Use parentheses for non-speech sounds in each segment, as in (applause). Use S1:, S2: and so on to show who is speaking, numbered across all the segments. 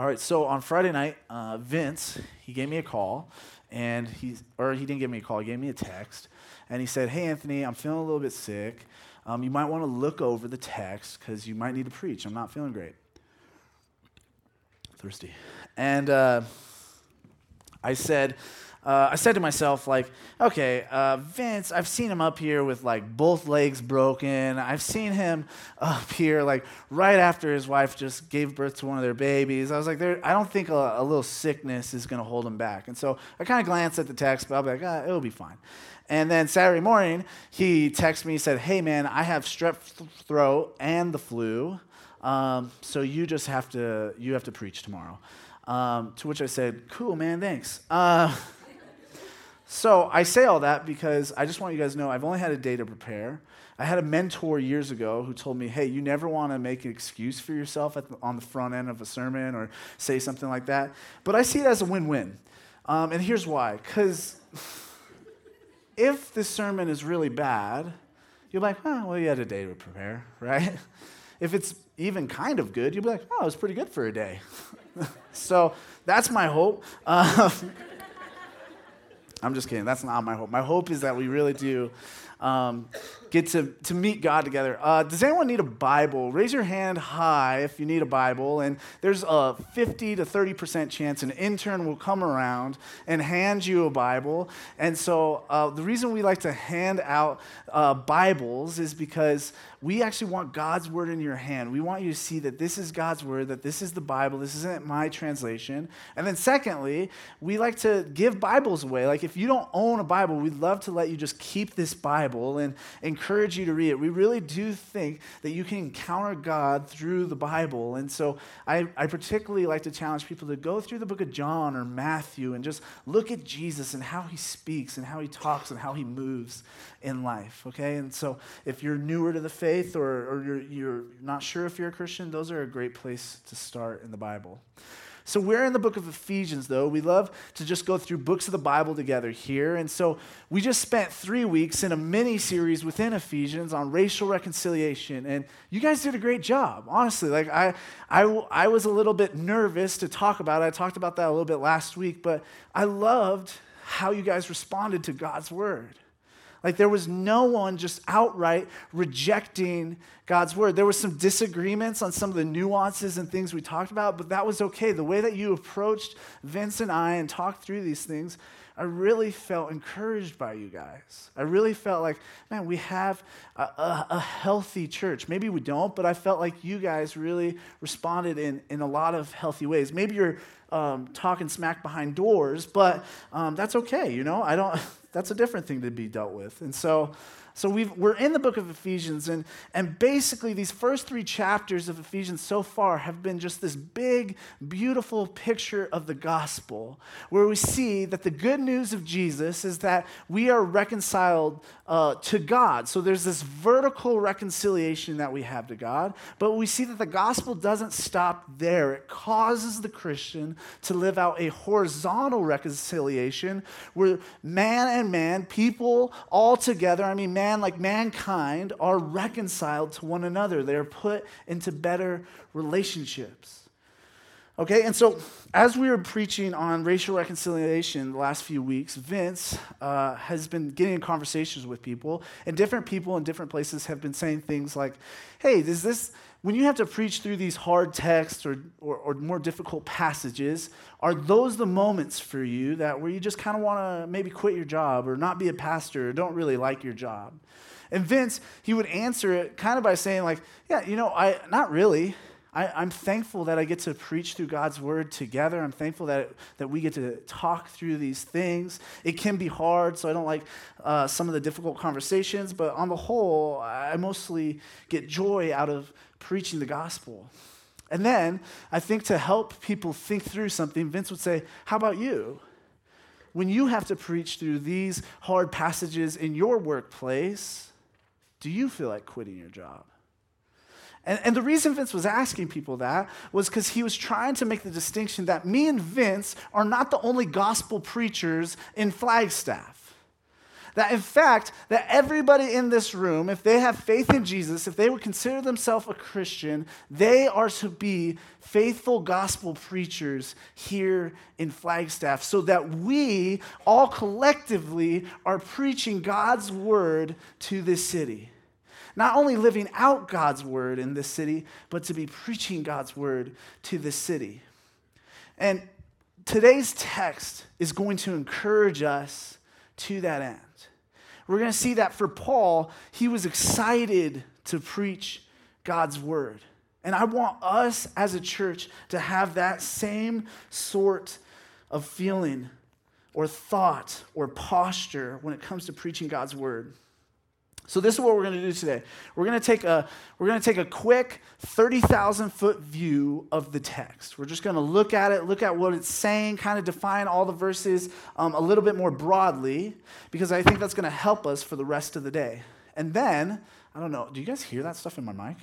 S1: All right, so on Friday night, uh, Vince, he gave me a call, and he, or he didn't give me a call, he gave me a text, and he said, Hey, Anthony, I'm feeling a little bit sick. Um, you might want to look over the text because you might need to preach. I'm not feeling great. Thirsty. And uh, I said, uh, I said to myself, like, okay, uh, Vince, I've seen him up here with like both legs broken. I've seen him up here like right after his wife just gave birth to one of their babies. I was like, I don't think a, a little sickness is going to hold him back. And so I kind of glanced at the text, but I'll be like, ah, it'll be fine. And then Saturday morning, he texted me, said, hey man, I have strep throat and the flu. Um, so you just have to you have to preach tomorrow. Um, to which I said, cool man, thanks. Uh, (laughs) so I say all that because I just want you guys to know I've only had a day to prepare. I had a mentor years ago who told me, hey, you never want to make an excuse for yourself the, on the front end of a sermon or say something like that. But I see it as a win win. Um, and here's why. Because (laughs) if the sermon is really bad, you're like, oh, well, you had a day to prepare, (laughs) right? if it's even kind of good, you'll be like, oh, it was pretty good for a day. (laughs) so that's my hope. Um, I'm just kidding. That's not my hope. My hope is that we really do um, get to, to meet God together. Uh, does anyone need a Bible? Raise your hand high if you need a Bible. And there's a 50 to 30% chance an intern will come around and hand you a Bible. And so uh, the reason we like to hand out uh, Bibles is because we actually want God's word in your hand. We want you to see that this is God's word, that this is the Bible, this isn't my translation. And then, secondly, we like to give Bibles away. Like, if you don't own a Bible, we'd love to let you just keep this Bible and encourage you to read it. We really do think that you can encounter God through the Bible. And so, I, I particularly like to challenge people to go through the book of John or Matthew and just look at Jesus and how he speaks and how he talks and how he moves in life, okay? And so if you're newer to the faith or, or you're, you're not sure if you're a Christian, those are a great place to start in the Bible. So we're in the book of Ephesians, though. We love to just go through books of the Bible together here. And so we just spent three weeks in a mini series within Ephesians on racial reconciliation. And you guys did a great job, honestly. Like, I, I, I was a little bit nervous to talk about it. I talked about that a little bit last week, but I loved how you guys responded to God's word. Like there was no one just outright rejecting God's word. There was some disagreements on some of the nuances and things we talked about, but that was okay. The way that you approached Vince and I and talked through these things, I really felt encouraged by you guys. I really felt like, man, we have a, a, a healthy church. Maybe we don't, but I felt like you guys really responded in, in a lot of healthy ways. Maybe you're um, talking smack behind doors, but um, that's okay. You know, I don't. (laughs) That's a different thing to be dealt with. And so, so we are in the book of Ephesians, and, and basically, these first three chapters of Ephesians so far have been just this big, beautiful picture of the gospel, where we see that the good news of Jesus is that we are reconciled uh, to God. So there's this vertical reconciliation that we have to God, but we see that the gospel doesn't stop there. It causes the Christian to live out a horizontal reconciliation where man and man, people all together, I mean, man like mankind, are reconciled to one another. They're put into better relationships. Okay, and so as we were preaching on racial reconciliation the last few weeks, Vince uh, has been getting in conversations with people, and different people in different places have been saying things like, hey, is this, when you have to preach through these hard texts or, or, or more difficult passages, are those the moments for you that where you just kind of want to maybe quit your job or not be a pastor or don't really like your job? And Vince, he would answer it kind of by saying, like, yeah, you know, I not really. I, I'm thankful that I get to preach through God's word together. I'm thankful that, that we get to talk through these things. It can be hard, so I don't like uh, some of the difficult conversations, but on the whole, I mostly get joy out of preaching the gospel. And then I think to help people think through something, Vince would say, How about you? When you have to preach through these hard passages in your workplace, do you feel like quitting your job? And, and the reason Vince was asking people that was because he was trying to make the distinction that me and Vince are not the only gospel preachers in Flagstaff. That in fact, that everybody in this room, if they have faith in Jesus, if they would consider themselves a Christian, they are to be faithful gospel preachers here in Flagstaff so that we all collectively are preaching God's word to this city. Not only living out God's word in this city, but to be preaching God's word to this city. And today's text is going to encourage us to that end. We're going to see that for Paul, he was excited to preach God's word. And I want us as a church to have that same sort of feeling or thought or posture when it comes to preaching God's word. So this is what we're going to do today. We're going to take a we're going to take a quick 30,000 foot view of the text. We're just going to look at it, look at what it's saying, kind of define all the verses um, a little bit more broadly, because I think that's going to help us for the rest of the day. And then I don't know. Do you guys hear that stuff in my mic?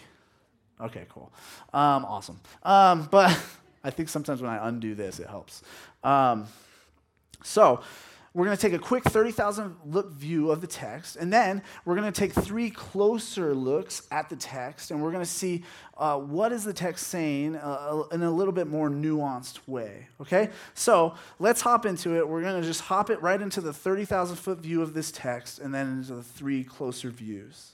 S1: Okay, cool, um, awesome. Um, but (laughs) I think sometimes when I undo this, it helps. Um, so we're going to take a quick 30,000 look view of the text, and then we're going to take three closer looks at the text, and we're going to see uh, what is the text saying uh, in a little bit more nuanced way. Okay? So let's hop into it. We're going to just hop it right into the 30,000 foot view of this text, and then into the three closer views.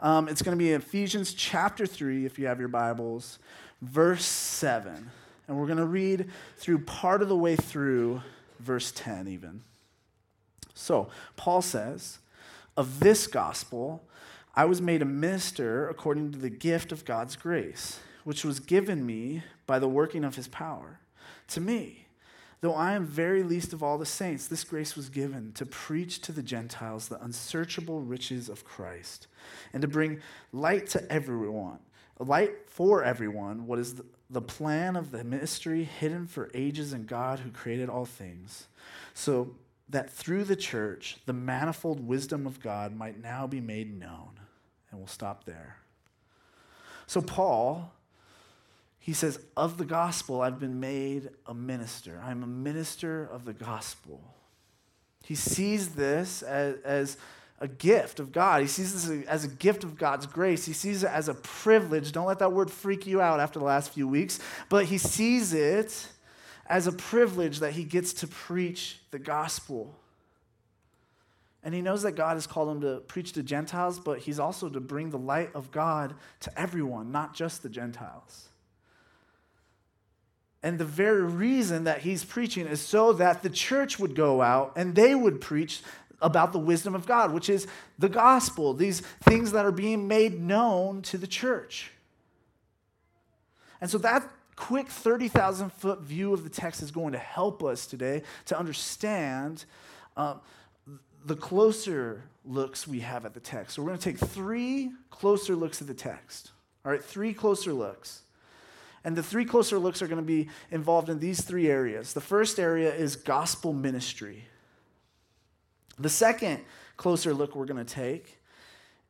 S1: Um, it's going to be Ephesians chapter 3, if you have your Bibles, verse 7. And we're going to read through part of the way through verse 10, even. So, Paul says, Of this gospel, I was made a minister according to the gift of God's grace, which was given me by the working of his power. To me, though I am very least of all the saints, this grace was given to preach to the Gentiles the unsearchable riches of Christ, and to bring light to everyone, light for everyone, what is the, plan of the mystery hidden for ages in God who created all things. So, that through the church, the manifold wisdom of God might now be made known. And we'll stop there. So, Paul, he says, Of the gospel, I've been made a minister. I'm a minister of the gospel. He sees this as, as a gift of God. He sees this as a gift of God's grace. He sees it as a privilege. Don't let that word freak you out after the last few weeks, but he sees it as a privilege that he gets to preach the gospel. And he knows that God has called him to preach to Gentiles, but he's also to bring the light of God to everyone, not just the Gentiles. And the very reason that he's preaching is so that the church would go out and they would preach about the wisdom of God, which is the gospel, these things that are being made known to the church. And so that quick 30,000 foot view of the text is going to help us today to understand um, the closer looks we have at the text. So we're going to take three closer looks at the text. All right, three closer looks. And the three closer looks are going to be involved in these three areas. The first area is gospel ministry. The second closer look we're going to take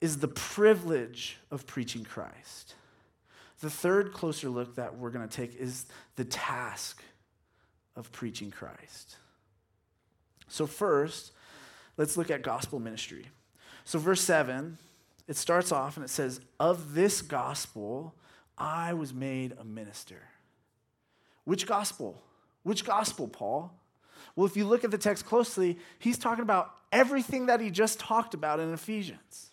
S1: is the privilege of preaching Christ. The third closer look that we're going to take is the task of preaching Christ. So, first, let's look at gospel ministry. So, verse 7, it starts off and it says, Of this gospel, I was made a minister. Which gospel? Which gospel, Paul? Well, if you look at the text closely, he's talking about everything that he just talked about in Ephesians.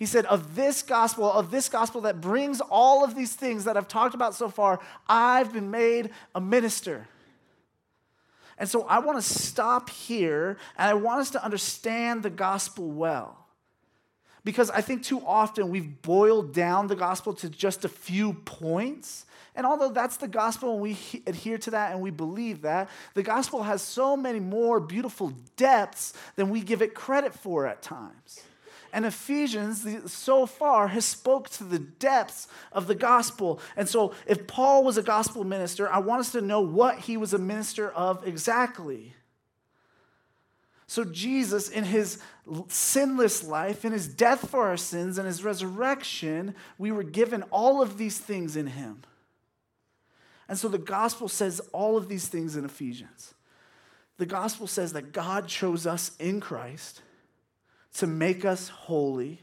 S1: He said, Of this gospel, of this gospel that brings all of these things that I've talked about so far, I've been made a minister. And so I want to stop here and I want us to understand the gospel well. Because I think too often we've boiled down the gospel to just a few points. And although that's the gospel and we adhere to that and we believe that, the gospel has so many more beautiful depths than we give it credit for at times. And Ephesians, so far, has spoke to the depths of the gospel. And so, if Paul was a gospel minister, I want us to know what he was a minister of exactly. So, Jesus, in his sinless life, in his death for our sins, and his resurrection, we were given all of these things in him. And so, the gospel says all of these things in Ephesians. The gospel says that God chose us in Christ to make us holy,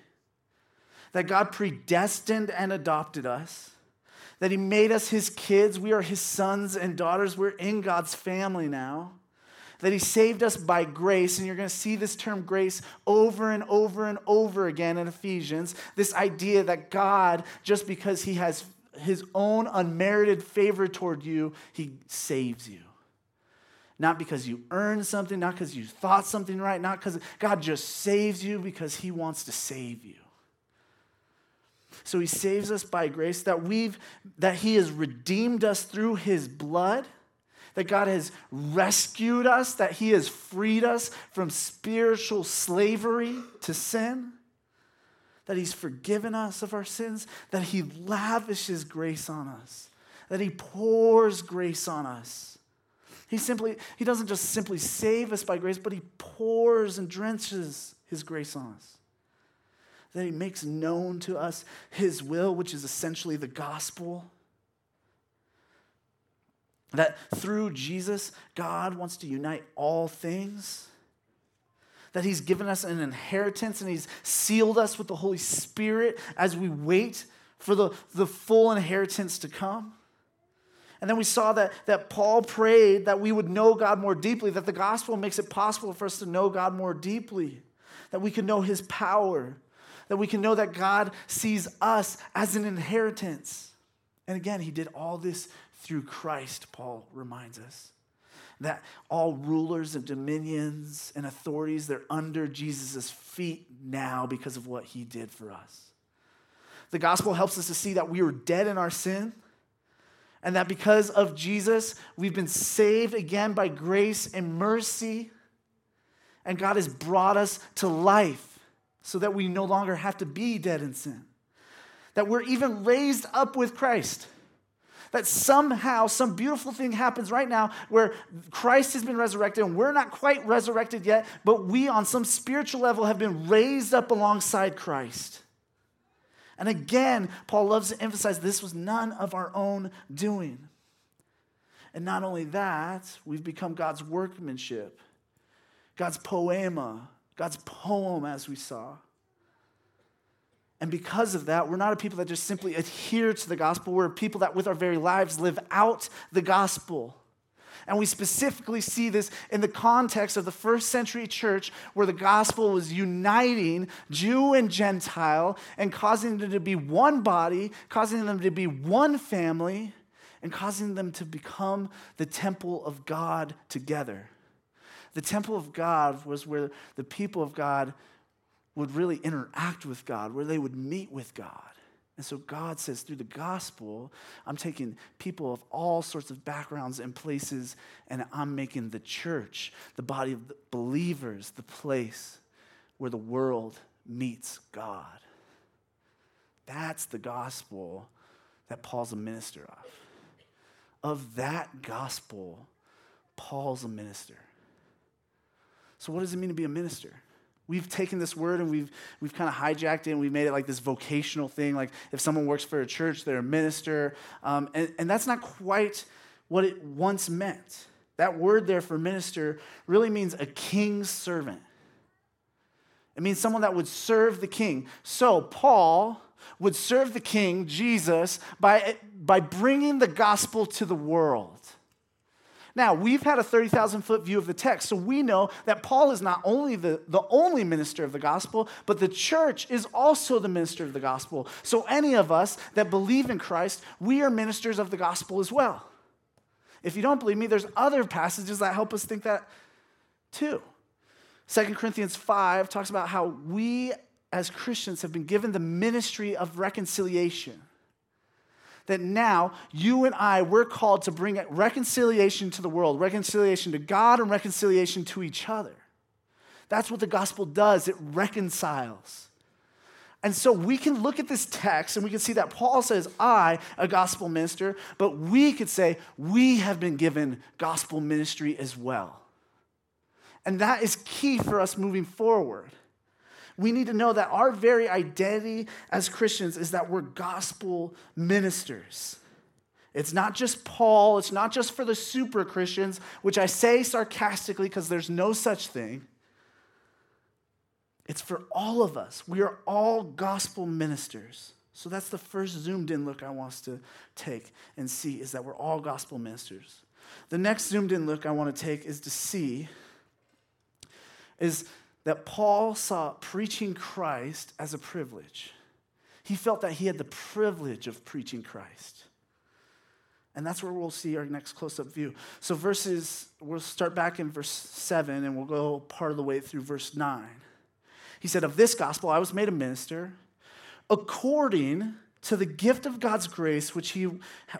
S1: that God predestined and adopted us, that He made us His kids. We are His sons and daughters. We're in God's family now. That He saved us by grace, and you're going to see this term grace over and over and over again in Ephesians. This idea that God, just because He has His own unmerited favor toward you, He saves you not because you earned something, not because you thought something right, not because God just saves you because He wants to save you. So He saves us by grace that we've that He has redeemed us through His blood, that God has rescued us, that He has freed us from spiritual slavery to sin. That he's forgiven us of our sins, that he lavishes grace on us, that he pours grace on us he simply, he doesn't just simply save us by grace, but he pours and drenches his grace on us. That he makes known to us his will, which is essentially the gospel. That through Jesus, God wants to unite all things. That he's given us an inheritance and he's sealed us with the Holy Spirit as we wait for the, the full inheritance to come. And then we saw that, that Paul prayed that we would know God more deeply, that the gospel makes it possible for us to know God more deeply, that we can know his power, that we can know that God sees us as an inheritance. And again, he did all this through Christ, Paul reminds us. That all rulers and dominions and authorities, they're under Jesus' feet now because of what he did for us. The gospel helps us to see that we were dead in our sin and that because of Jesus, we've been saved again by grace and mercy. And God has brought us to life so that we no longer have to be dead in sin. That we're even raised up with Christ. That somehow some beautiful thing happens right now where Christ has been resurrected and we're not quite resurrected yet, but we on some spiritual level have been raised up alongside Christ. And again, Paul loves to emphasize this was none of our own doing. And not only that, we've become God's workmanship, God's poema, God's poem, as we saw. And because of that, we're not a people that just simply adhere to the gospel. We're a people that, with our very lives, live out the gospel. And we specifically see this in the context of the first century church where the gospel was uniting Jew and Gentile and causing them to be one body, causing them to be one family, and causing them to become the temple of God together. The temple of God was where the people of God would really interact with God, where they would meet with God. And so God says, through the gospel, I'm taking people of all sorts of backgrounds and places, and I'm making the church, the body of the believers, the place where the world meets God. That's the gospel that Paul's a minister of. Of that gospel, Paul's a minister. So, what does it mean to be a minister? We've taken this word and we've, we've kind of hijacked it and we made it like this vocational thing. Like if someone works for a church, they're a minister. Um, and, and that's not quite what it once meant. That word there for minister really means a king's servant. It means someone that would serve the king. So Paul would serve the king, Jesus, by, by bringing the gospel to the world. Now, we've had a 30,000 foot view of the text, so we know that Paul is not only the, the only minister of the gospel, but the church is also the minister of the gospel. So, any of us that believe in Christ, we are ministers of the gospel as well. If you don't believe me, there's other passages that help us think that too. 2 Corinthians 5 talks about how we as Christians have been given the ministry of reconciliation that now you and I, we're called to bring reconciliation to the world, reconciliation to God and reconciliation to each other. That's what the gospel does, it reconciles. And so we can look at this text and we can see that Paul says, I, a gospel minister, but we could say, we have been given gospel ministry as well. And that is key for us moving forward we need to know that our very identity as Christians is that we're gospel ministers. It's not just Paul, it's not just for the super Christians, which I say sarcastically because there's no such thing. It's for all of us. We are all gospel ministers. So that's the first zoomed in look I want us to take and see is that we're all gospel ministers. The next zoomed in look I want to take is to see is that Paul saw preaching Christ as a privilege. He felt that he had the privilege of preaching Christ. And that's where we'll see our next close up view. So, verses, we'll start back in verse 7 and we'll go part of the way through verse 9. He said, Of this gospel I was made a minister according to the gift of God's grace which he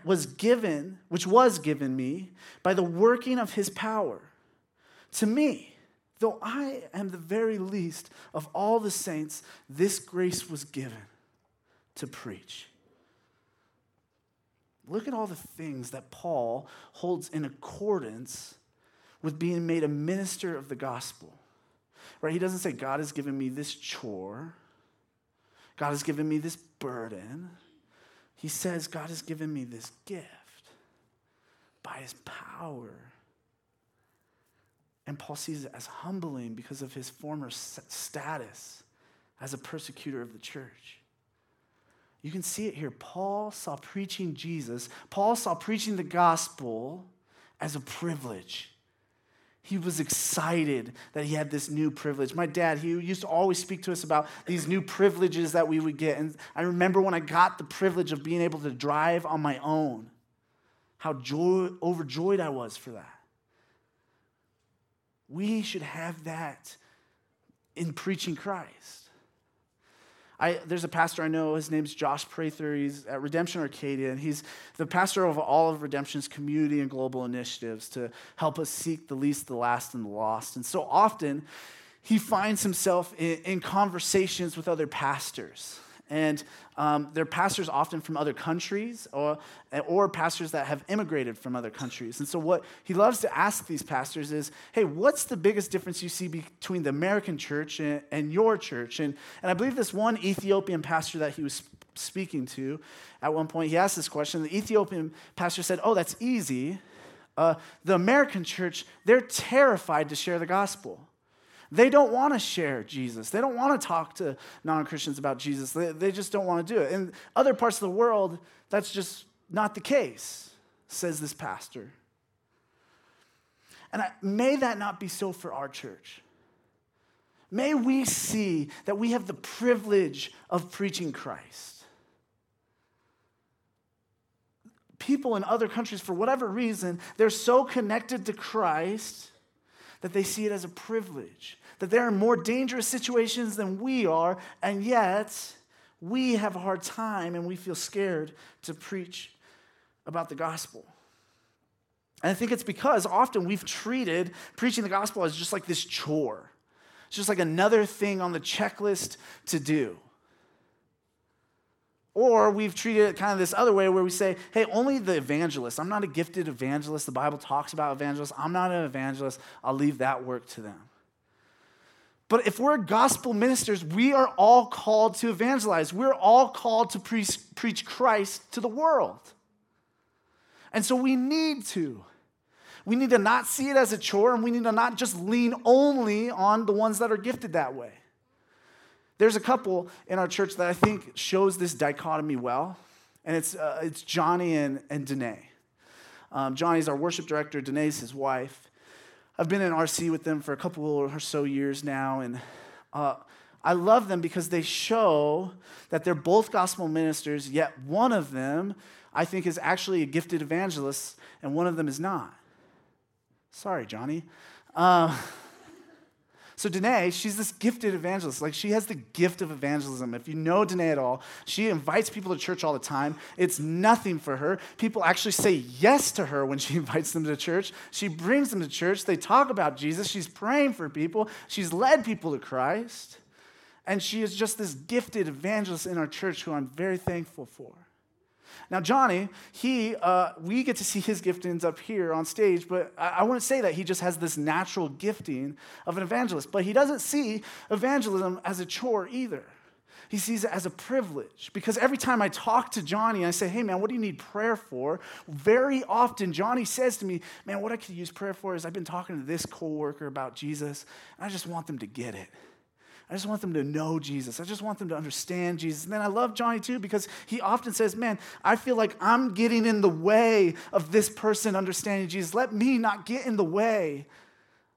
S1: was given, which was given me by the working of his power. To me, though I am the very least of all the saints, this grace was given to preach. Look at all the things that Paul holds in accordance with being made a minister of the gospel. Right? He doesn't say, God has given me this chore. God has given me this burden. He says, God has given me this gift by his power. And Paul sees it as humbling because of his former status as a persecutor of the church. You can see it here. Paul saw preaching Jesus, Paul saw preaching the gospel as a privilege. He was excited that he had this new privilege. My dad, he used to always speak to us about these new privileges that we would get. And I remember when I got the privilege of being able to drive on my own, how joy, overjoyed I was for that. We should have that in preaching Christ. I, there's a pastor I know, his name's Josh Prather. He's at Redemption Arcadia, and he's the pastor of all of Redemption's community and global initiatives to help us seek the least, the last, and the lost. And so often, he finds himself in, in conversations with other pastors. And um, they're pastors often from other countries or, or pastors that have immigrated from other countries. And so, what he loves to ask these pastors is hey, what's the biggest difference you see between the American church and, and your church? And, and I believe this one Ethiopian pastor that he was speaking to at one point, he asked this question. The Ethiopian pastor said, Oh, that's easy. Uh, the American church, they're terrified to share the gospel. They don't want to share Jesus. They don't want to talk to non Christians about Jesus. They, they just don't want to do it. In other parts of the world, that's just not the case, says this pastor. And I, may that not be so for our church. May we see that we have the privilege of preaching Christ. People in other countries, for whatever reason, they're so connected to Christ that they see it as a privilege, that they're in more dangerous situations than we are, and yet we have a hard time and we feel scared to preach about the gospel. And I think it's because often we've treated preaching the gospel as just like this chore. It's just like another thing on the checklist to do. Or we've treated it kind of this other way where we say, hey, only the evangelist. I'm not a gifted evangelist. The Bible talks about evangelists. I'm not an evangelist. I'll leave that work to them. But if we're gospel ministers, we are all called to evangelize. We're all called to pre- preach Christ to the world. And so we need to. We need to not see it as a chore, and we need to not just lean only on the ones that are gifted that way. There's a couple in our church that I think shows this dichotomy well, and it's, uh, it's Johnny and, and Danae. Um, Johnny's our worship director, Danae's his wife. I've been in RC with them for a couple or so years now, and uh, I love them because they show that they're both gospel ministers, yet one of them, I think, is actually a gifted evangelist, and one of them is not. Sorry, Johnny. Uh, so Danae, she's this gifted evangelist. Like she has the gift of evangelism. If you know Danae at all, she invites people to church all the time. It's nothing for her. People actually say yes to her when she (laughs) invites them to church. She brings them to church. They talk about Jesus. She's praying for people. She's led people to Christ. And she is just this gifted evangelist in our church who I'm very thankful for. Now, Johnny, he, uh, we get to see his giftings up here on stage, but I, I wouldn't say that he just has this natural gifting of an evangelist. But he doesn't see evangelism as a chore either. He sees it as a privilege because every time I talk to Johnny, and I say, Hey, man, what do you need prayer for? Very often, Johnny says to me, Man, what I could use prayer for is I've been talking to this coworker about Jesus, and I just want them to get it. I just want them to know Jesus. I just want them to understand Jesus. And then I love Johnny too because he often says, Man, I feel like I'm getting in the way of this person understanding Jesus. Let me not get in the way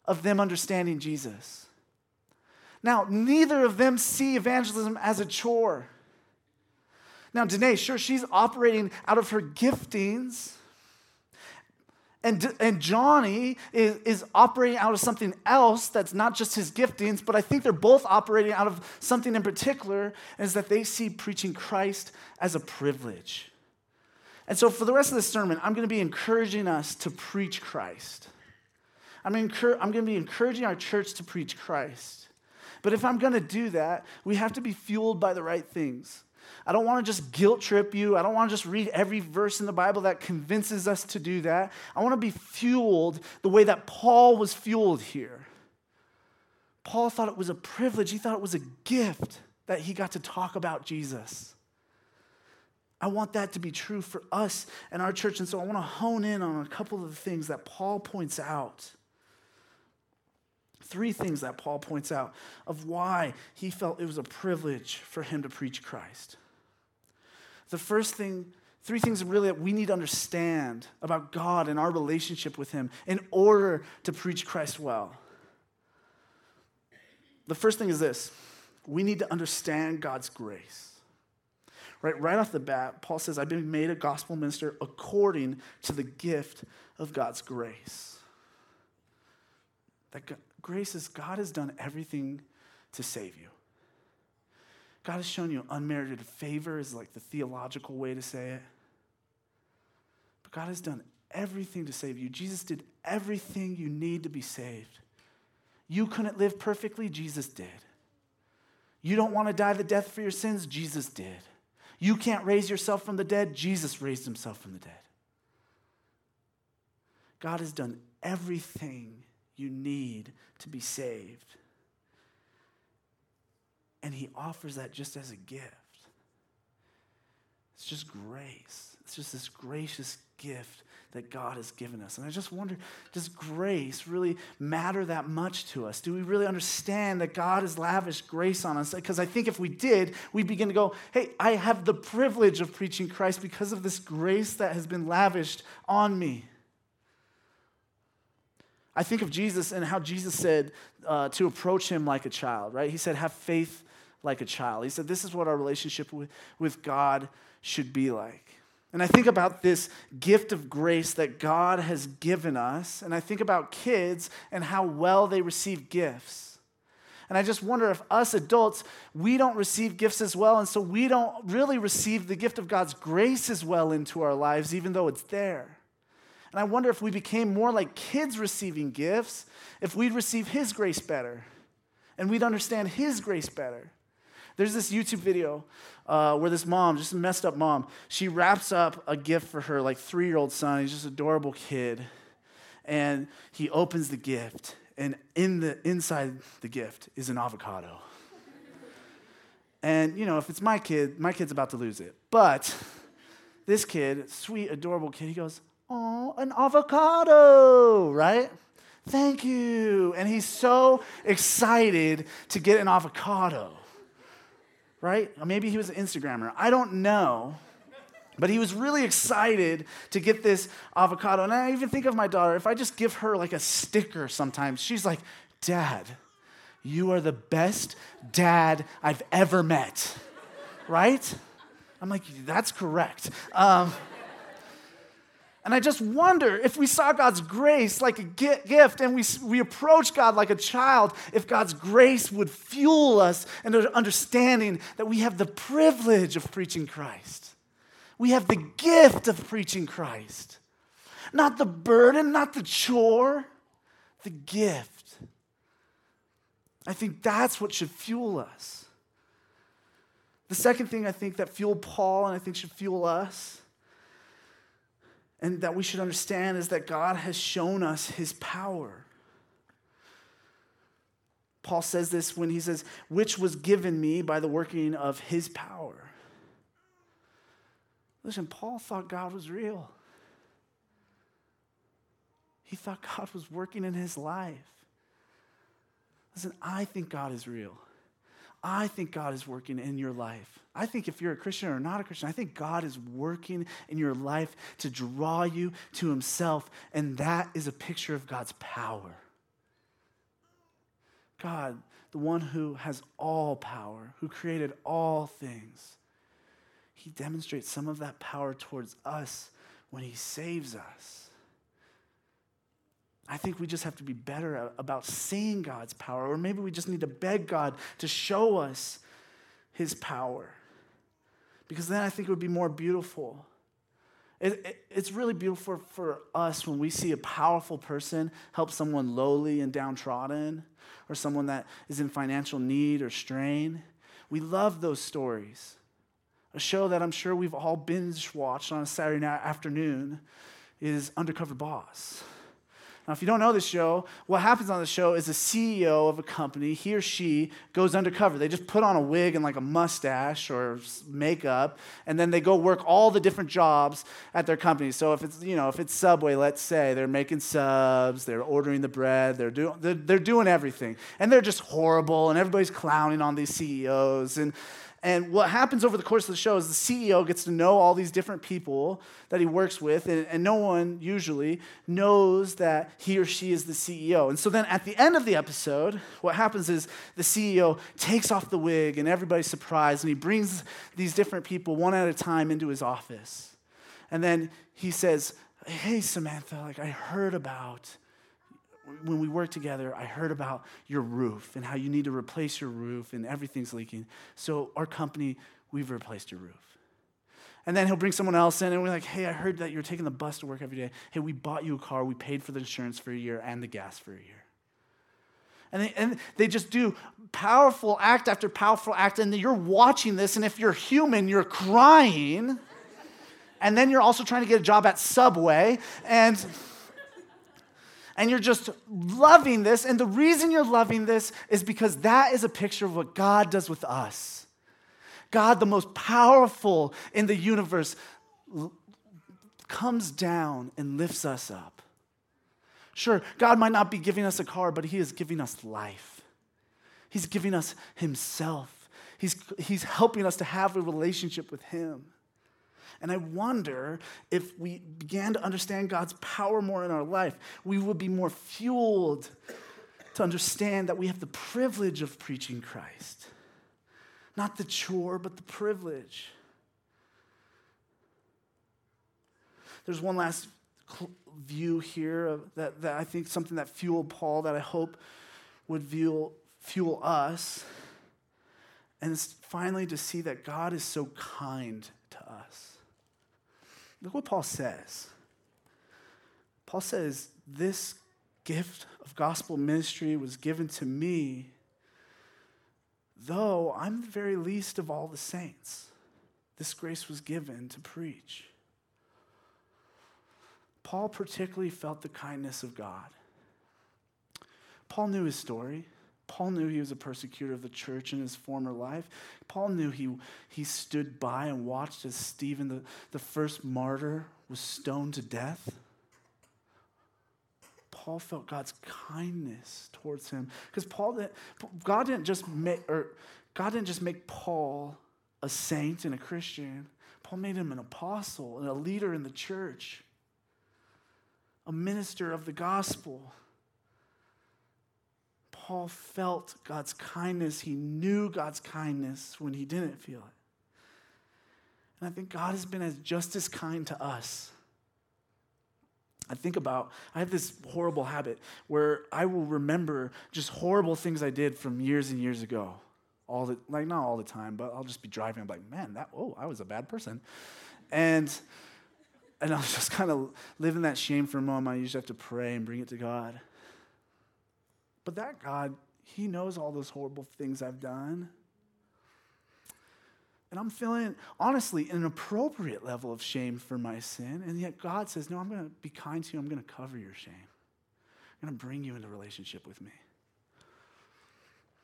S1: of them understanding Jesus. Now, neither of them see evangelism as a chore. Now, Danae, sure, she's operating out of her giftings and, and Johnny is, is operating out of something else that's not just his giftings, but I think they're both operating out of something in particular, is that they see preaching Christ as a privilege. And so for the rest of this sermon, I'm going to be encouraging us to preach Christ. I'm, incur- I'm going to be encouraging our church to preach Christ. But if I'm going to do that, we have to be fueled by the right things. I don't want to just guilt trip you. I don't want to just read every verse in the Bible that convinces us to do that. I want to be fueled the way that Paul was fueled here. Paul thought it was a privilege, he thought it was a gift that he got to talk about Jesus. I want that to be true for us and our church. And so I want to hone in on a couple of the things that Paul points out. Three things that Paul points out of why he felt it was a privilege for him to preach Christ. The first thing, three things really that we need to understand about God and our relationship with Him in order to preach Christ well. The first thing is this we need to understand God's grace. Right, right off the bat, Paul says, I've been made a gospel minister according to the gift of God's grace. That grace is God has done everything to save you. God has shown you unmerited favor, is like the theological way to say it. But God has done everything to save you. Jesus did everything you need to be saved. You couldn't live perfectly, Jesus did. You don't want to die the death for your sins, Jesus did. You can't raise yourself from the dead, Jesus raised himself from the dead. God has done everything you need to be saved. And he offers that just as a gift. It's just grace. It's just this gracious gift that God has given us. And I just wonder does grace really matter that much to us? Do we really understand that God has lavished grace on us? Because I think if we did, we'd begin to go, hey, I have the privilege of preaching Christ because of this grace that has been lavished on me. I think of Jesus and how Jesus said uh, to approach him like a child, right? He said, have faith like a child. He said, This is what our relationship with, with God should be like. And I think about this gift of grace that God has given us, and I think about kids and how well they receive gifts. And I just wonder if us adults, we don't receive gifts as well, and so we don't really receive the gift of God's grace as well into our lives, even though it's there. And I wonder if we became more like kids receiving gifts, if we'd receive His grace better, and we'd understand His grace better. There's this YouTube video uh, where this mom, just a messed up mom, she wraps up a gift for her like three year old son. He's just an adorable kid, and he opens the gift, and in the inside the gift is an avocado. And you know, if it's my kid, my kid's about to lose it. But this kid, sweet, adorable kid, he goes, "Oh, an avocado!" Right? Thank you. And he's so excited to get an avocado right? Or maybe he was an Instagrammer. I don't know. But he was really excited to get this avocado. And I even think of my daughter, if I just give her like a sticker sometimes, she's like, Dad, you are the best dad I've ever met. Right? I'm like, that's correct. Um, and I just wonder if we saw God's grace like a gift and we, we approach God like a child, if God's grace would fuel us and understanding that we have the privilege of preaching Christ. We have the gift of preaching Christ. Not the burden, not the chore, the gift. I think that's what should fuel us. The second thing I think that fueled Paul and I think should fuel us and that we should understand is that God has shown us his power. Paul says this when he says, which was given me by the working of his power. Listen, Paul thought God was real. He thought God was working in his life. Listen, I think God is real. I think God is working in your life. I think if you're a Christian or not a Christian, I think God is working in your life to draw you to Himself, and that is a picture of God's power. God, the one who has all power, who created all things, He demonstrates some of that power towards us when He saves us. I think we just have to be better about seeing God's power, or maybe we just need to beg God to show us His power. Because then I think it would be more beautiful. It, it, it's really beautiful for, us when we see a powerful person help someone lowly and downtrodden, or someone that is in financial need or strain. We love those stories. A show that I'm sure we've all binge watched on a Saturday afternoon is Undercover Boss. Now, if you don't know the show, what happens on the show is the CEO of a company, he or she goes undercover. They just put on a wig and like a mustache or makeup, and then they go work all the different jobs at their company. So if it's, you know, if it's Subway, let's say, they're making subs, they're ordering the bread, they're, do, they're, they're doing everything. And they're just horrible, and everybody's clowning on these CEOs. And and what happens over the course of the show is the CEO gets to know all these different people that he works with, and, and, no one usually knows that he or she is the CEO. And so then at the end of the episode, what happens is the CEO takes off the wig, and everybody's surprised, and he brings these different people one at a time into his office. And then he says, Hey, Samantha, like I heard about when we worked together, I heard about your roof and how you need to replace your roof and everything's leaking. So, our company, we've replaced your roof. And then he'll bring someone else in and we're like, hey, I heard that you're taking the bus to work every day. Hey, we bought you a car. We paid for the insurance for a year and the gas for a year. And they, and they just do powerful act after powerful act. And you're watching this, and if you're human, you're crying. And then you're also trying to get a job at Subway. And and you're just loving this. And the reason you're loving this is because that is a picture of what God does with us. God, the most powerful in the universe, comes down and lifts us up. Sure, God might not be giving us a car, but He is giving us life. He's giving us Himself. He's, he's helping us to have a relationship with Him. And I wonder if we began to understand God's power more in our life, we would be more fueled to understand that we have the privilege of preaching Christ. Not the chore, but the privilege. There's one last view here that, that I think something that fueled Paul that I hope would fuel, fuel us. And it's finally to see that God is so kind. Look what Paul says. Paul says, This gift of gospel ministry was given to me, though I'm the very least of all the saints. This grace was given to preach. Paul particularly felt the kindness of God. Paul knew his story. Paul knew he was a persecutor of the church in his former life. Paul knew he, he stood by and watched as Stephen, the, the first martyr, was stoned to death. Paul felt God's kindness towards him because Paul didn't, God didn't just make or God didn't just make Paul a saint and a Christian. Paul made him an apostle and a leader in the church, a minister of the gospel. Paul felt God's kindness. He knew God's kindness when he didn't feel it. And I think God has been as just as kind to us. I think about, I have this horrible habit where I will remember just horrible things I did from years and years ago. All the, like not all the time, but I'll just be driving. I'm like, man, that, oh, I was a bad person. And, and (laughs) I'll just kind of live in that shame for a moment. I usually have to pray and bring it to God. But that God, He knows all those horrible things I've done. And I'm feeling, honestly, an appropriate level of shame for my sin. And yet God says, No, I'm going to be kind to you. I'm going to cover your shame. I'm going to bring you into relationship with me.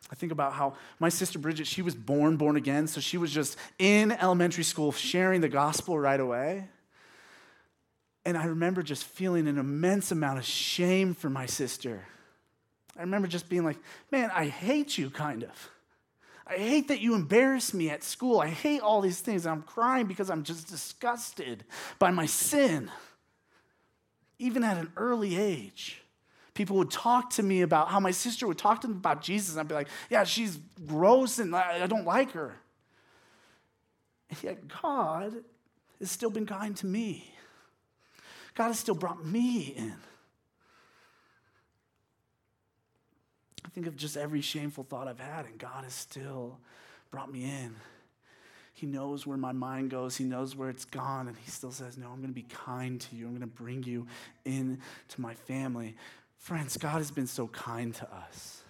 S1: I think about how my sister Bridget, she was born, born again. So she was just in elementary school sharing the gospel right away. And I remember just feeling an immense amount of shame for my sister I remember just being like, man, I hate you, kind of. I hate that you embarrass me at school. I hate all these things. I'm crying because I'm just disgusted by my sin. Even at an early age, people would talk to me about how my sister would talk to them about Jesus. And I'd be like, yeah, she's gross and I don't like her. And yet, God has still been kind to me. God has still brought me in. Think of just every shameful thought I've had, and God has still brought me in. He knows where my mind goes. He knows where it's gone. And he still says, No, I'm going to be kind to you. I'm going to bring you into my family. Friends, God has been so kind to us.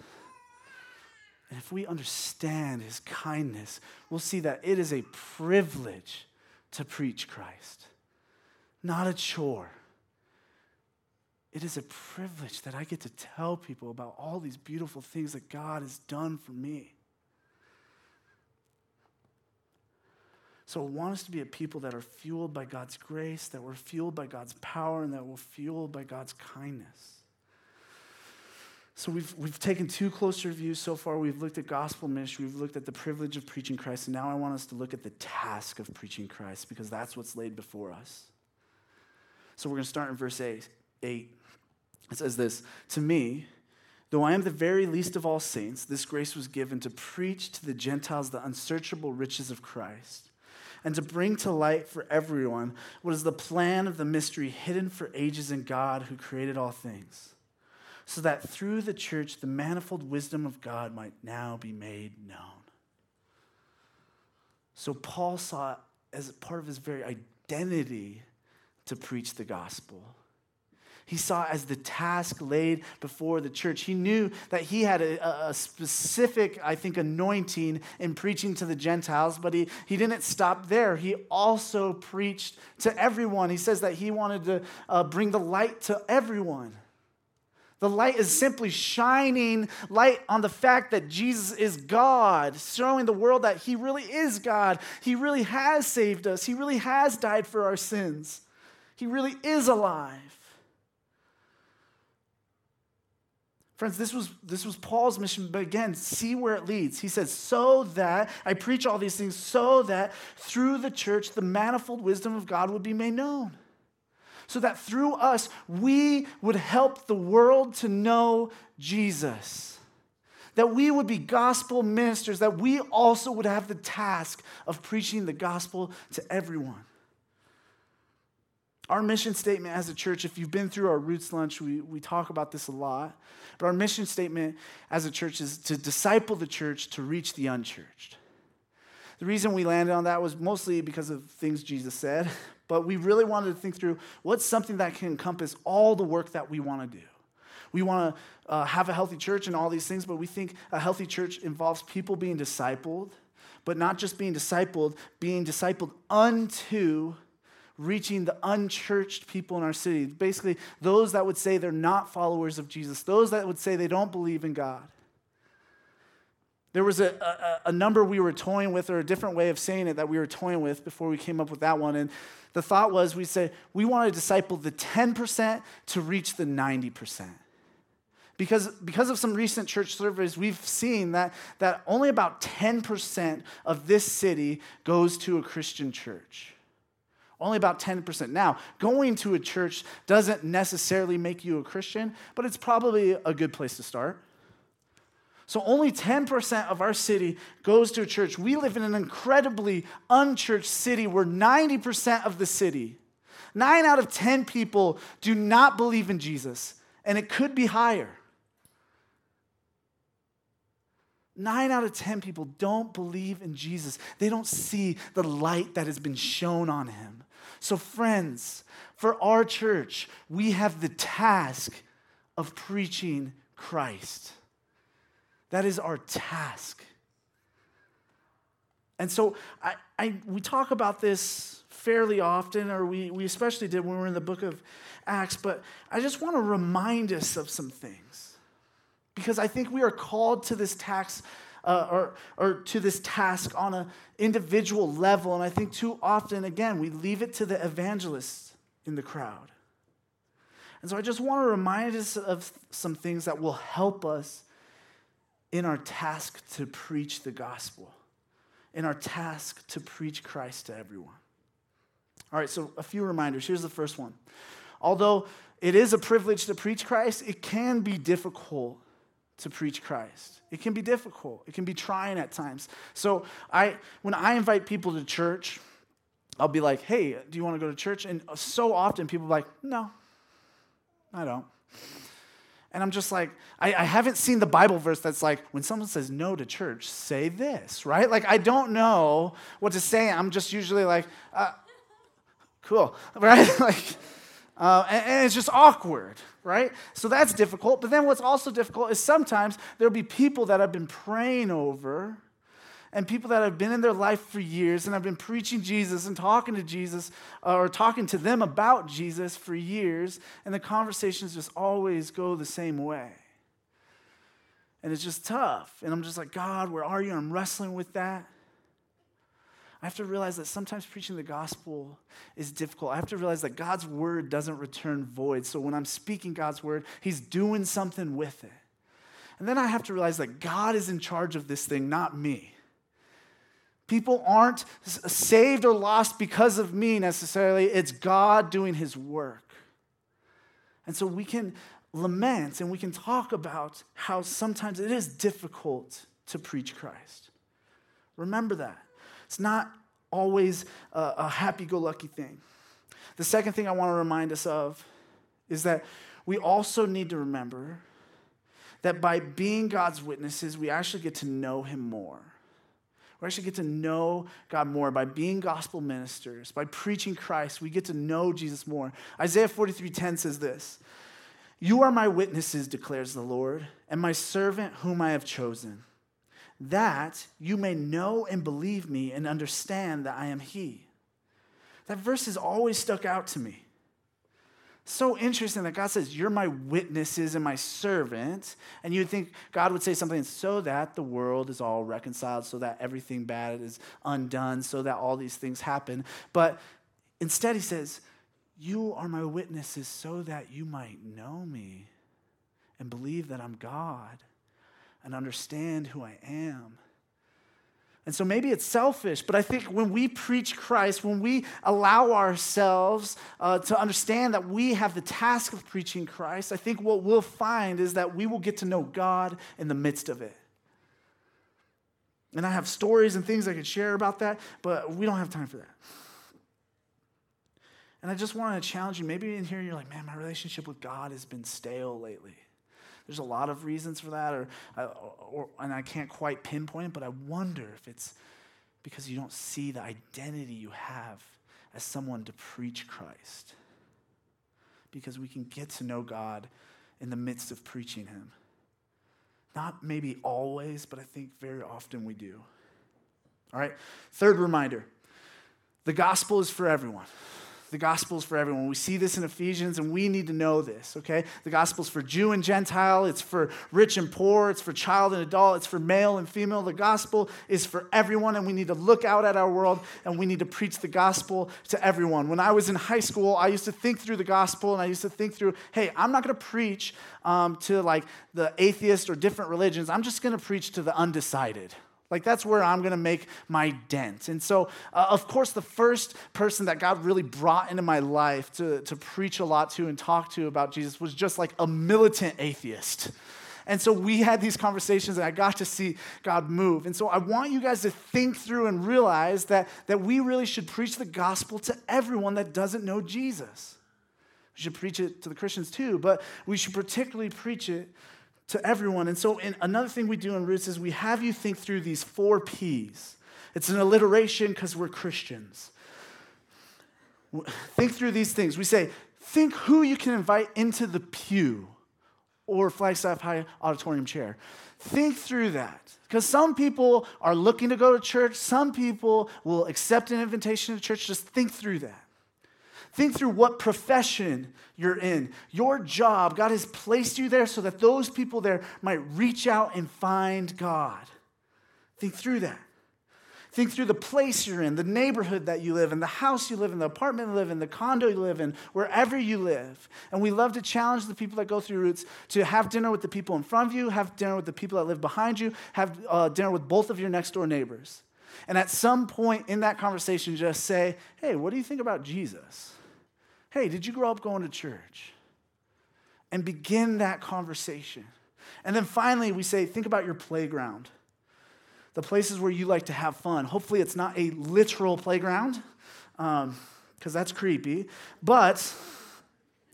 S1: And if we understand his kindness, we'll see that it is a privilege to preach Christ, not a chore. It is a privilege that I get to tell people about all these beautiful things that God has done for me. So I want us to be a people that are fueled by God's grace, that we're fueled by God's power, and that we're fueled by God's kindness. So we've, we've taken two closer views so far. We've looked at gospel ministry, we've looked at the privilege of preaching Christ, and now I want us to look at the task of preaching Christ because that's what's laid before us. So we're going to start in verse 8. 8. It says this To me, though I am the very least of all saints, this grace was given to preach to the Gentiles the unsearchable riches of Christ and to bring to light for everyone what is the plan of the mystery hidden for ages in God who created all things, so that through the church the manifold wisdom of God might now be made known. So Paul saw as part of his very identity to preach the gospel he saw as the task laid before the church. He knew that he had a, a, specific, I think, anointing in preaching to the Gentiles, but he, he didn't stop there. He also preached to everyone. He says that he wanted to uh, bring the light to everyone. The light is simply shining light on the fact that Jesus is God, showing the world that He really is God. He really has saved us. He really has died for our sins. He really is alive. Friends, this was, this was Paul's mission, but again, see where it leads. He says, So that, I preach all these things, so that through the church, the manifold wisdom of God would be made known. So that through us, we would help the world to know Jesus. That we would be gospel ministers, that we also would have the task of preaching the gospel to everyone. Our mission statement as a church, if you've been through our Roots Lunch, we, we talk about this a lot. But our mission statement as a church is to disciple the church to reach the unchurched. The reason we landed on that was mostly because of things Jesus said, (laughs) but we really wanted to think through what's something that can encompass all the work that we want to do. We want to uh, have a healthy church and all these things, but we think a healthy church involves people being discipled, but not just being discipled, being discipled unto reaching the unchurched people in our city. Basically, those that would say they're not followers of Jesus, those that would say they don't believe in God. There was a, a, a, number we were toying with, or a different way of saying it that we were toying with before we came up with that one. And the thought was we said we want to disciple the 10% to reach the 90%. Because, because of some recent church surveys, we've seen that, that only about 10% of this city goes to a Christian church. Only about 10%. Now, going to a church doesn't necessarily make you a Christian, but it's probably a good place to start. So, only 10% of our city goes to a church. We live in an incredibly unchurched city where 90% of the city, nine out of 10 people, do not believe in Jesus, and it could be higher. Nine out of 10 people don't believe in Jesus. They don't see the light that has been shown on him. So, friends, for our church, we have the task of preaching Christ. That is our task. And so I, I, we talk about this fairly often, or we, we especially did when we were in the book of Acts, but I just want to remind us of some things. Because I think we are called to this task uh, or, or to this task on an individual level. And I think too often, again, we leave it to the evangelists in the crowd. And so I just want to remind us of some things that will help us in our task to preach the gospel, in our task to preach Christ to everyone. All right, so a few reminders. Here's the first one. Although it is a privilege to preach Christ, it can be difficult to preach Christ. It can be difficult. It can be trying at times. So I when I invite people to church, I'll be like, "Hey, do you want to go to church?" And so often people are like, "No, I don't." And I'm just like, I, I, haven't seen the Bible verse that's like, when someone says no to church, say this, right? Like, I don't know what to say. I'm just usually like, uh, cool, (laughs) right? like, uh, and, and it's just awkward, right? So that's difficult. But then what's also difficult is sometimes there'll be people that I've been praying over and people that have been in their life for years and I've been preaching Jesus and talking to Jesus uh, or talking to them about Jesus for years, and the conversations just always go the same way. And it's just tough. And I'm just like, God, where are you? I'm wrestling with that. I have to realize that sometimes preaching the gospel is difficult. I have to realize that God's word doesn't return void. So when I'm speaking God's word, He's doing something with it. And then I have to realize that God is in charge of this thing, not me. People aren't saved or lost because of me necessarily, it's God doing his work. And so we can lament and we can talk about how sometimes it is difficult to preach Christ. Remember that. It's not always a, a happy go lucky thing. The second thing I want to remind us of is that we also need to remember that by being God's witnesses, we actually get to know him more. We actually get to know God more by being gospel ministers, by preaching Christ. We get to know Jesus more. Isaiah 43:10 says this: "You are my witnesses," declares the Lord, "and my servant whom I have chosen, that you may know and believe me and understand that I am He." That verse has always stuck out to me so interesting that God says, You're my witnesses and my servant. And you'd think God would say something so that the world is all reconciled, so that everything bad is undone, so that all these things happen. But instead, he says, You are my witnesses so that you might know me and believe that I'm God and understand who I am. And so maybe it's selfish, but I think when we preach Christ, when we allow ourselves uh, to understand that we have the task of preaching Christ, I think what we'll find is that we will get to know God in the midst of it. And I have stories and things I could share about that, but we don't have time for that. And I just want to challenge you. Maybe in here you're like, man, my relationship with God has been stale lately. There's a lot of reasons for that, or, or, and I can't quite pinpoint it, but I wonder if it's because you don't see the identity you have as someone to preach Christ. Because we can get to know God in the midst of preaching Him. Not maybe always, but I think very often we do. All right, third reminder the gospel is for everyone. The gospel is for everyone. We see this in Ephesians, and we need to know this, okay? The gospel is for Jew and Gentile, it's for rich and poor, it's for child and adult, it's for male and female. The gospel is for everyone, and we need to look out at our world and we need to preach the gospel to everyone. When I was in high school, I used to think through the gospel and I used to think through, hey, I'm not going to preach um, to like the atheist or different religions, I'm just going to preach to the undecided. Like, that's where I'm gonna make my dent. And so, uh, of course, the first person that God really brought into my life to, to preach a lot to and talk to about Jesus was just like a militant atheist. And so we had these conversations, and I got to see God move. And so I want you guys to think through and realize that, that we really should preach the gospel to everyone that doesn't know Jesus. We should preach it to the Christians too, but we should particularly preach it to everyone. And so, in, another thing we do in Roots is we have you think through these four P's. It's an alliteration because we're Christians. Think through these things. We say, think who you can invite into the pew or Flagstaff High auditorium chair. Think through that. Because some people are looking to go to church, some people will accept an invitation to church. Just think through that. Think through what profession you're in. Your job, God has placed you there so that those people there might reach out and find God. Think through that. Think through the place you're in, the neighborhood that you live in, the house you live in, the apartment you live in, the condo you live in, wherever you live. And we love to challenge the people that go through roots to have dinner with the people in front of you, have dinner with the people that live behind you, have uh, dinner with both of your next door neighbors. And at some point in that conversation, just say, hey, what do you think about Jesus? Hey, did you grow up going to church? And begin that conversation. And then finally, we say, think about your playground the places where you like to have fun. Hopefully, it's not a literal playground, because um, that's creepy. But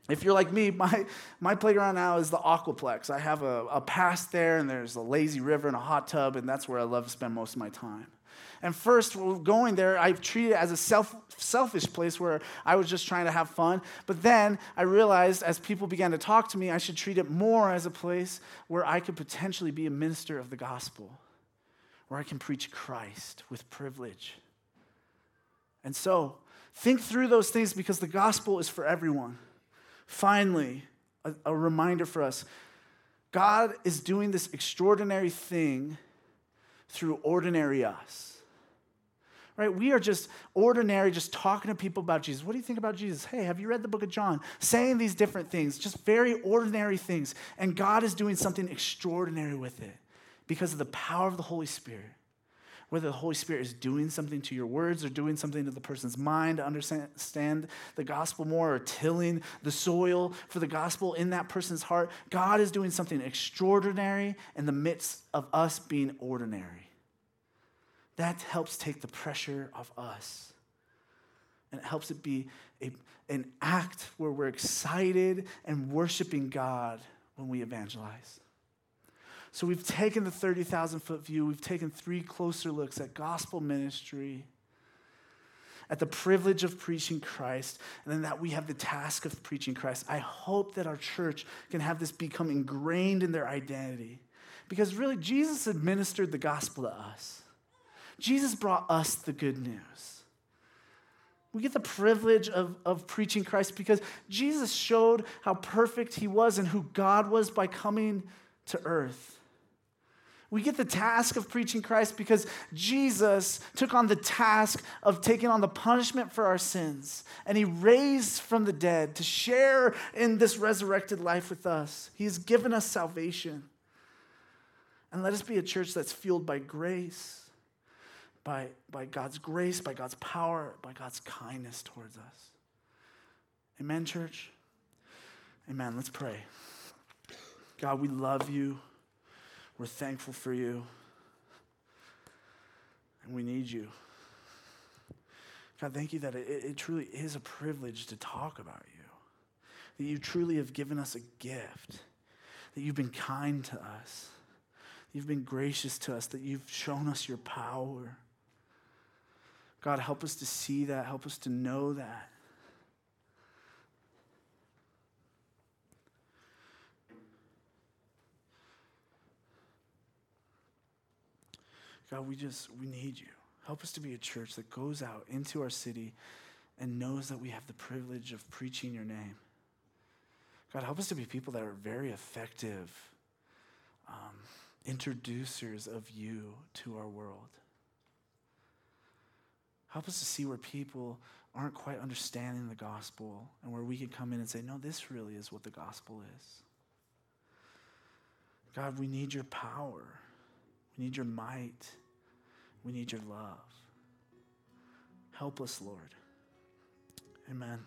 S1: if you're like me, (laughs) my, my playground now is the Aquaplex. I have a, a pass there, and there's a lazy river and a hot tub, and that's where I love to spend most of my time. And first, going there, I treated it as a self, selfish place where I was just trying to have fun. But then I realized as people began to talk to me, I should treat it more as a place where I could potentially be a minister of the gospel where I can preach Christ with privilege. And so, think through those things because the gospel is for everyone. Finally, a, a reminder for us God is doing this extraordinary thing through ordinary us. Right? We are just ordinary, just talking to people about Jesus. What do you think about Jesus? Hey, have you read the book of John? Saying these different things, just very ordinary things. And God is doing something extraordinary with it because of the power of the Holy Spirit. Whether the Holy Spirit is doing something to your words or doing something to the person's mind to understand the gospel more or tilling the soil for the gospel in that person's heart, God is doing something extraordinary in the midst of us being ordinary. That helps take the pressure off us. And it helps it be a, an act where we're excited and worshiping God when we evangelize. So we've taken the 30,000 foot view, we've taken three closer looks at gospel ministry, at the privilege of preaching Christ, and then that we have the task of preaching Christ. I hope that our church can have this become ingrained in their identity. Because really, Jesus administered the gospel to us. Jesus brought us the good news. We get the privilege of, of preaching Christ because Jesus showed how perfect he was and who God was by coming to earth. We get the task of preaching Christ because Jesus took on the task of taking on the punishment for our sins. And he raised from the dead to share in this resurrected life with us. He has given us salvation. And let us be a church that's fueled by grace, by, by God's grace, by God's power, by God's kindness towards us. Amen, church? Amen. Let's pray. God, we love you. We're thankful for you. And we need you. God, thank you that it, it, truly is a privilege to talk about you. That you truly have given us a gift. That you've been kind to us. You've been gracious to us. That you've shown us your power. God, help us to see that. Help us to know that. God, we just, we need you. Help us to be a church that goes out into our city and knows that we have the privilege of preaching your name. God, help us to be people that are very effective um, introducers of you to our world. Help us to see where people aren't quite understanding the gospel and where we can come in and say, no, this really is what the gospel is. God, we need your power, we need your might. We need your love. Help us, Lord. Amen.